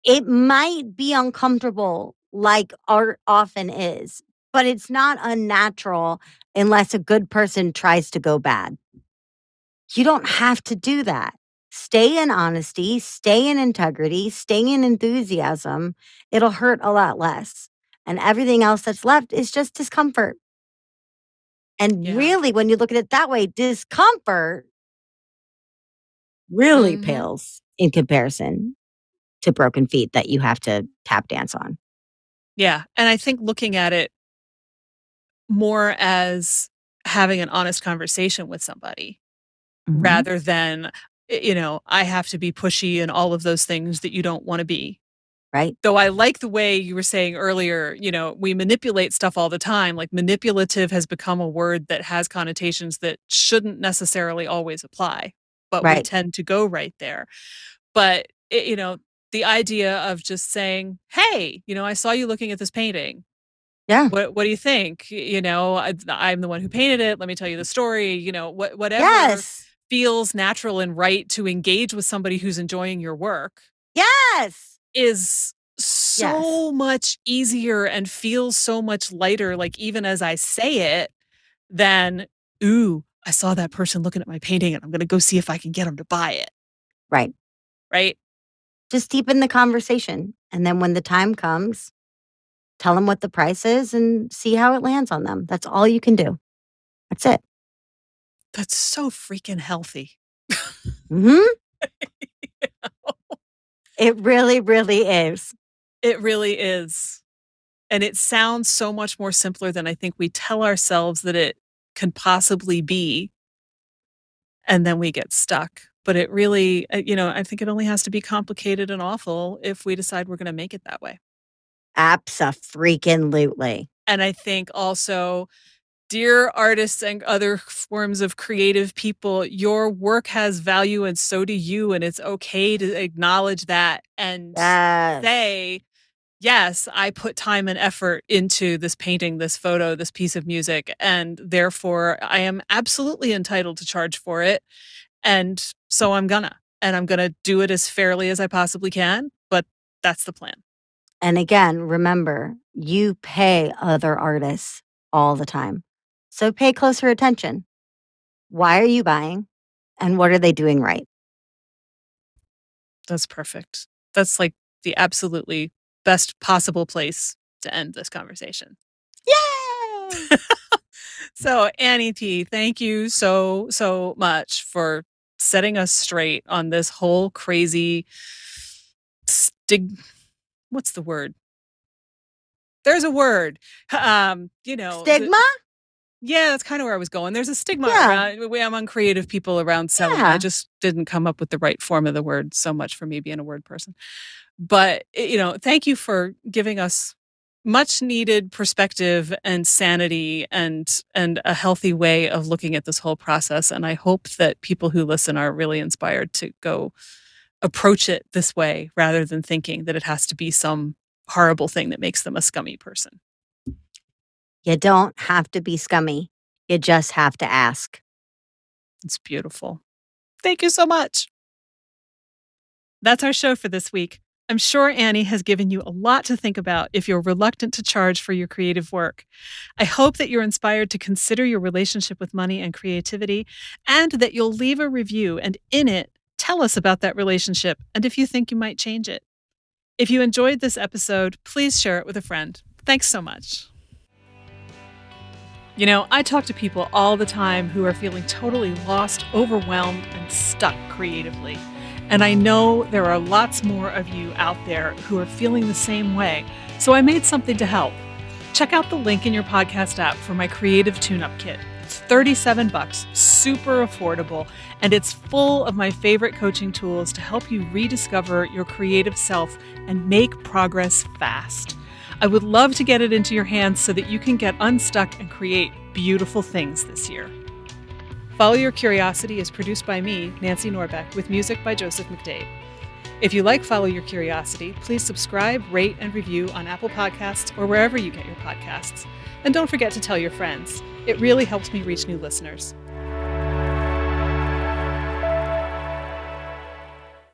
It might be uncomfortable, like art often is, but it's not unnatural unless a good person tries to go bad. You don't have to do that. Stay in honesty, stay in integrity, stay in enthusiasm. It'll hurt a lot less. And everything else that's left is just discomfort. And yeah. really, when you look at it that way, discomfort really mm-hmm. pales in comparison to broken feet that you have to tap dance on. Yeah. And I think looking at it more as having an honest conversation with somebody mm-hmm. rather than, you know, I have to be pushy and all of those things that you don't want to be. Right. Though I like the way you were saying earlier, you know, we manipulate stuff all the time. Like manipulative has become a word that has connotations that shouldn't necessarily always apply, but right. we tend to go right there. But, it, you know, the idea of just saying, hey, you know, I saw you looking at this painting. Yeah. What What do you think? You know, I, am the one who painted it. Let me tell you the story. You know, what whatever yes. feels natural and right to engage with somebody who's enjoying your work. Yes is so yes. much easier and feels so much lighter, like even as I say it, than, ooh, I saw that person looking at my painting and I'm going to go see if I can get them to buy it. Right. Right. Just deepen the conversation. And then when the time comes, tell them what the price is and see how it lands on them. That's all you can do. That's it. That's so freaking healthy. hmm It really, really is. It really is. And it sounds so much more simpler than I think we tell ourselves that it can possibly be. And then we get stuck. But it really, uh, you know, I think it only has to be complicated and awful if we decide we're going to make it that way. Absolutely. And I think also dear artists and other forms of creative people, your work has value and so do you. And it's okay to acknowledge that and yes. say, yes, I put time and effort into this painting, this photo, this piece of music, and therefore I am absolutely entitled to charge for it. And so I'm gonna, and I'm gonna do it as fairly as I possibly can. But that's the plan. And again, remember, you pay other artists all the time. So pay closer attention. Why are you buying? And what are they doing right? That's perfect. That's like the absolutely best possible place to end this conversation. Yay! so, Annie P, thank you so, so much for setting us straight on this whole crazy stig. What's the word? There's a word. Um, you know, stigma. The, yeah, that's kind of where I was going. There's a stigma yeah. around among creative people around selling. Yeah. I just didn't come up with the right form of the word so much for me being a word person. But, you know, thank you for giving us much needed perspective and sanity and and a healthy way of looking at this whole process and I hope that people who listen are really inspired to go approach it this way rather than thinking that it has to be some horrible thing that makes them a scummy person. You don't have to be scummy. You just have to ask. It's beautiful. Thank you so much. That's our show for this week. I'm sure Annie has given you a lot to think about if you're reluctant to charge for your creative work. I hope that you're inspired to consider your relationship with money and creativity, and that you'll leave a review and in it, tell us about that relationship and if you think you might change it. If you enjoyed this episode, please share it with a friend. Thanks so much. You know, I talk to people all the time who are feeling totally lost, overwhelmed, and stuck creatively. And I know there are lots more of you out there who are feeling the same way. So I made something to help. Check out the link in your podcast app for my creative tune-up kit. It's 37 bucks, super affordable, and it's full of my favorite coaching tools to help you rediscover your creative self and make progress fast. I would love to get it into your hands so that you can get unstuck and create beautiful things this year. Follow Your Curiosity is produced by me, Nancy Norbeck, with music by Joseph McDade. If you like Follow Your Curiosity, please subscribe, rate, and review on Apple Podcasts or wherever you get your podcasts. And don't forget to tell your friends. It really helps me reach new listeners.